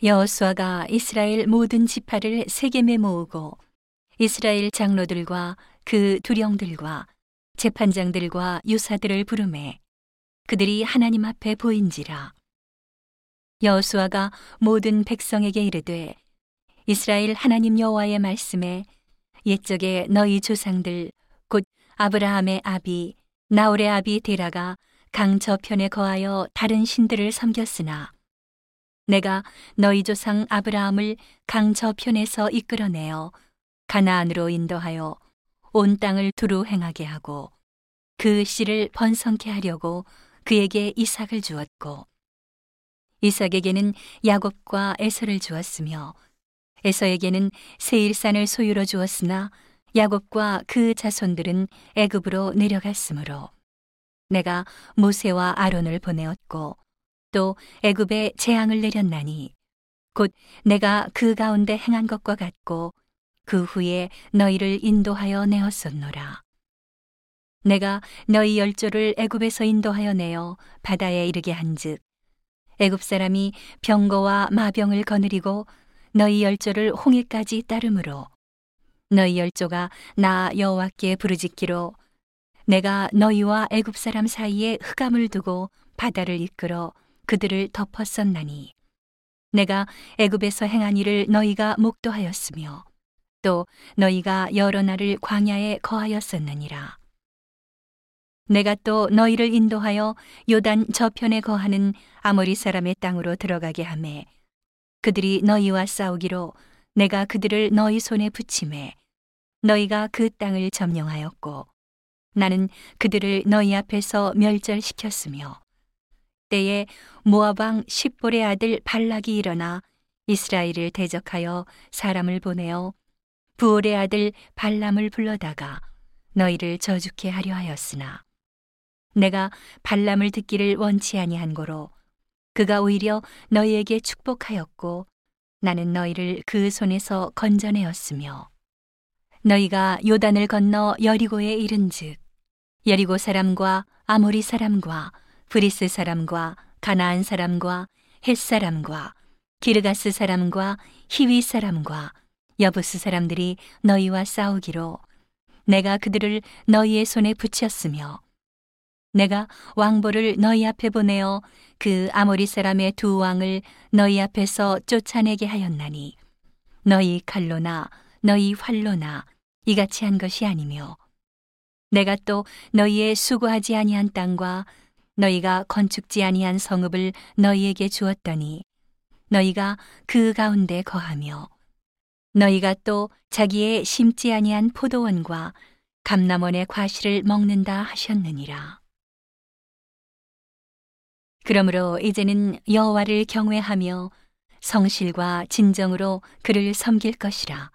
여호수아가 이스라엘 모든 지파를 세겜에 모으고 이스라엘 장로들과 그 두령들과 재판장들과 유사들을 부르매 그들이 하나님 앞에 보인지라. 여호수아가 모든 백성에게 이르되 이스라엘 하나님 여호와의 말씀에 옛적에 너희 조상들 곧 아브라함의 아비 나홀의 아비 데라가 강 저편에 거하여 다른 신들을 섬겼으나 내가 너희 조상 아브라함을 강 저편에서 이끌어내어 가나안으로 인도하여 온 땅을 두루 행하게 하고 그 씨를 번성케 하려고 그에게 이삭을 주었고 이삭에게는 야곱과 에서를 주었으며 에서에게는 세일산을 소유로 주었으나 야곱과 그 자손들은 애굽으로 내려갔으므로 내가 모세와 아론을 보내었고 또 애굽에 재앙을 내렸나니 곧 내가 그 가운데 행한 것과 같고 그 후에 너희를 인도하여 내었었노라. 내가 너희 열조를 애굽에서 인도하여 내어 바다에 이르게 한즉 애굽 사람이 병거와 마병을 거느리고 너희 열조를 홍해까지 따르므로 너희 열조가 나 여호와께 부르짖기로 내가 너희와 애굽 사람 사이에 흑암을 두고 바다를 이끌어 그들을 덮었었나니. 내가 애굽에서 행한 일을 너희가 목도하였으며 또 너희가 여러 날을 광야에 거하였었느니라. 내가 또 너희를 인도하여 요단 저편에 거하는 아모리 사람의 땅으로 들어가게 하매 그들이 너희와 싸우기로 내가 그들을 너희 손에 붙임에 너희가 그 땅을 점령하였고 나는 그들을 너희 앞에서 멸절시켰으며 때에 왕 십볼의 아들 발락이 일어나 이스라엘을 대적하여 사람을 보내어 부올의 아들 발람을 불러다가 너희를 저주케 하려 하였으나 내가 발람을 듣기를 원치 아니한 고로 그가 오히려 너희에게 축복하였고 나는 너희를 그 손에서 건져내었으며 너희가 요단을 건너 여리고에 이른즉 여리고 사람과 아모리 사람과 브리스 사람과 가나안 사람과 헷 사람과 기르가스 사람과 히위 사람과 여부스 사람들이 너희와 싸우기로 내가 그들을 너희의 손에 붙였으며 내가 왕보를 너희 앞에 보내어 그 아모리 사람의 두 왕을 너희 앞에서 쫓아내게 하였나니 너희 칼로나 너희 활로나 이같이 한 것이 아니며 내가 또 너희의 수고하지 아니한 땅과 너희가 건축지 아니한 성읍을 너희에게 주었더니 너희가 그 가운데 거하며 너희가 또 자기의 심지 아니한 포도원과 감남원의 과실을 먹는다 하셨느니라. 그러므로 이제는 여호와를 경외하며 성실과 진정으로 그를 섬길 것이라.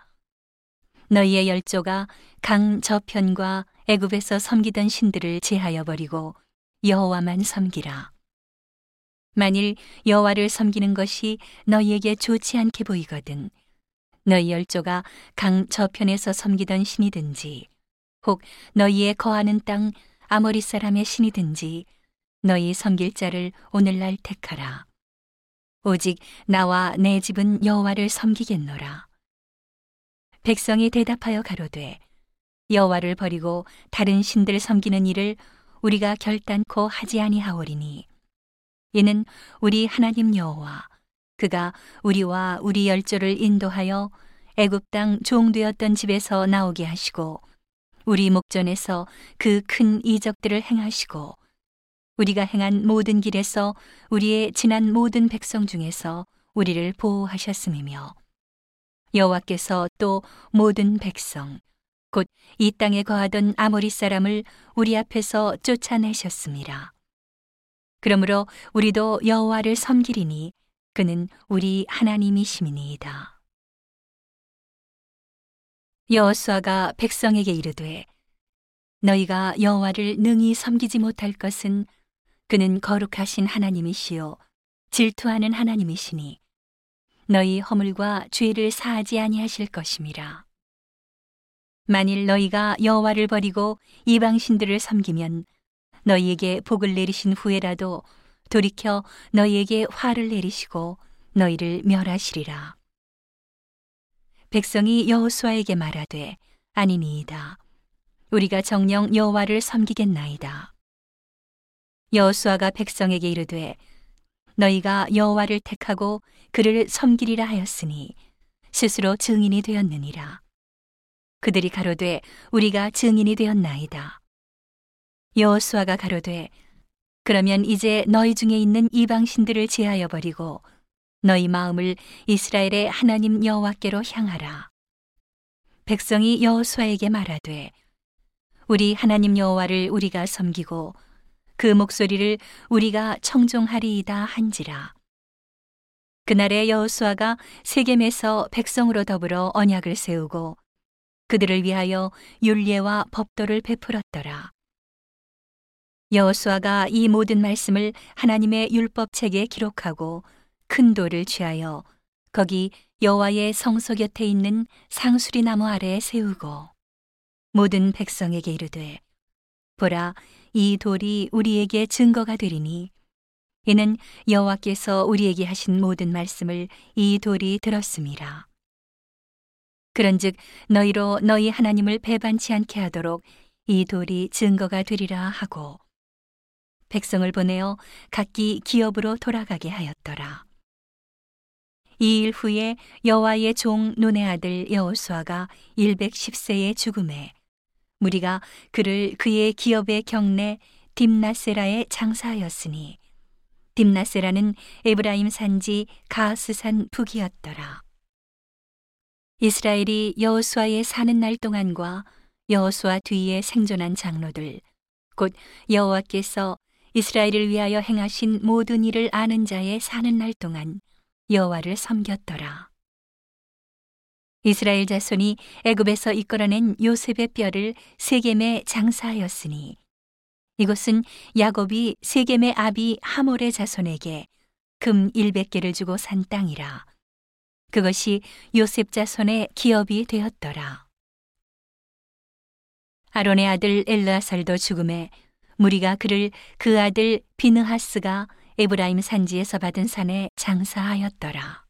너희의 열조가 강 저편과 애굽에서 섬기던 신들을 제하여 버리고 여호와만 섬기라. 만일 여호와를 섬기는 것이 너희에게 좋지 않게 보이거든 너희 열조가 강 저편에서 섬기던 신이든지 혹 너희의 거하는 땅 아모리 사람의 신이든지 너희 섬길 자를 오늘날 택하라. 오직 나와 내 집은 여호와를 섬기겠노라. 백성이 대답하여 가로되 여호와를 버리고 다른 신들 섬기는 일을 우리가 결단코 하지 아니하오리니. 이는 우리 하나님 여호와 그가 우리와 우리 열조를 인도하여 애굽 땅 종되었던 집에서 나오게 하시고 우리 목전에서 그 큰 이적들을 행하시고 우리가 행한 모든 길에서 우리의 지난 모든 백성 중에서 우리를 보호하셨음이며 여호와께서 또 모든 백성 곧 이 땅에 거하던 아모리 사람을 우리 앞에서 쫓아내셨습니다. 그러므로 우리도 여호와를 섬기리니 그는 우리 하나님이심이니이다. 여호수아가 백성에게 이르되 너희가 여호와를 능히 섬기지 못할 것은 그는 거룩하신 하나님이시요 질투하는 하나님이시니 너희 허물과 죄를 사하지 아니하실 것임이라. 만일 너희가 여호와를 버리고 이방 신들을 섬기면 너희에게 복을 내리신 후에라도 돌이켜 너희에게 화를 내리시고 너희를 멸하시리라. 백성이 여호수아에게 말하되 아니니이다. 우리가 정령 여호와를 섬기겠나이다. 여호수아가 백성에게 이르되 너희가 여호와를 택하고 그를 섬기리라 하였으니 스스로 증인이 되었느니라. 그들이 가로되 우리가 증인이 되었나이다. 여호수아가 가로되 그러면 이제 너희 중에 있는 이방 신들을 제하여 버리고 너희 마음을 이스라엘의 하나님 여호와께로 향하라. 백성이 여호수아에게 말하되 우리 하나님 여호와를 우리가 섬기고 그 목소리를 우리가 청종하리이다 한지라. 그날에 여호수아가 세겜에서 백성으로 더불어 언약을 세우고 그들을 위하여 율례와 법도를 베풀었더라. 여호수아가 이 모든 말씀을 하나님의 율법 책에 기록하고 큰 돌을 취하여 거기 여호와의 성소 곁에 있는 상수리 나무 아래에 세우고 모든 백성에게 이르되 보라 이 돌이 우리에게 증거가 되리니 이는 여호와께서 우리에게 하신 모든 말씀을 이 돌이 들었음이라. 그런즉 너희로 너희 하나님을 배반치 않게 하도록 이 돌이 증거가 되리라 하고 백성을 보내어 각기 기업으로 돌아가게 하였더라. 이 일 후에 여호와의 종 눈의 아들 여호수아가 110세의 죽음에 무리가 그를 그의 기업의 경내 딥나세라에 장사하였으니 딥나세라는 에브라임 산지 가스산 북이었더라. 이스라엘이 여호수아의 사는 날 동안과 여호수아 뒤에 생존한 장로들 곧 여호와께서 이스라엘을 위하여 행하신 모든 일을 아는 자의 사는 날 동안 여호와를 섬겼더라. 이스라엘 자손이 애굽에서 이끌어낸 요셉의 뼈를 세겜에 장사하였으니 이곳은 야곱이 세겜의 아비 하몰의 자손에게 금 100개를 주고 산 땅이라. 그것이 요셉 자손의 기업이 되었더라. 아론의 아들 엘르아살도 죽음에 무리가 그를 그 아들 비느하스가 에브라임 산지에서 받은 산에 장사하였더라.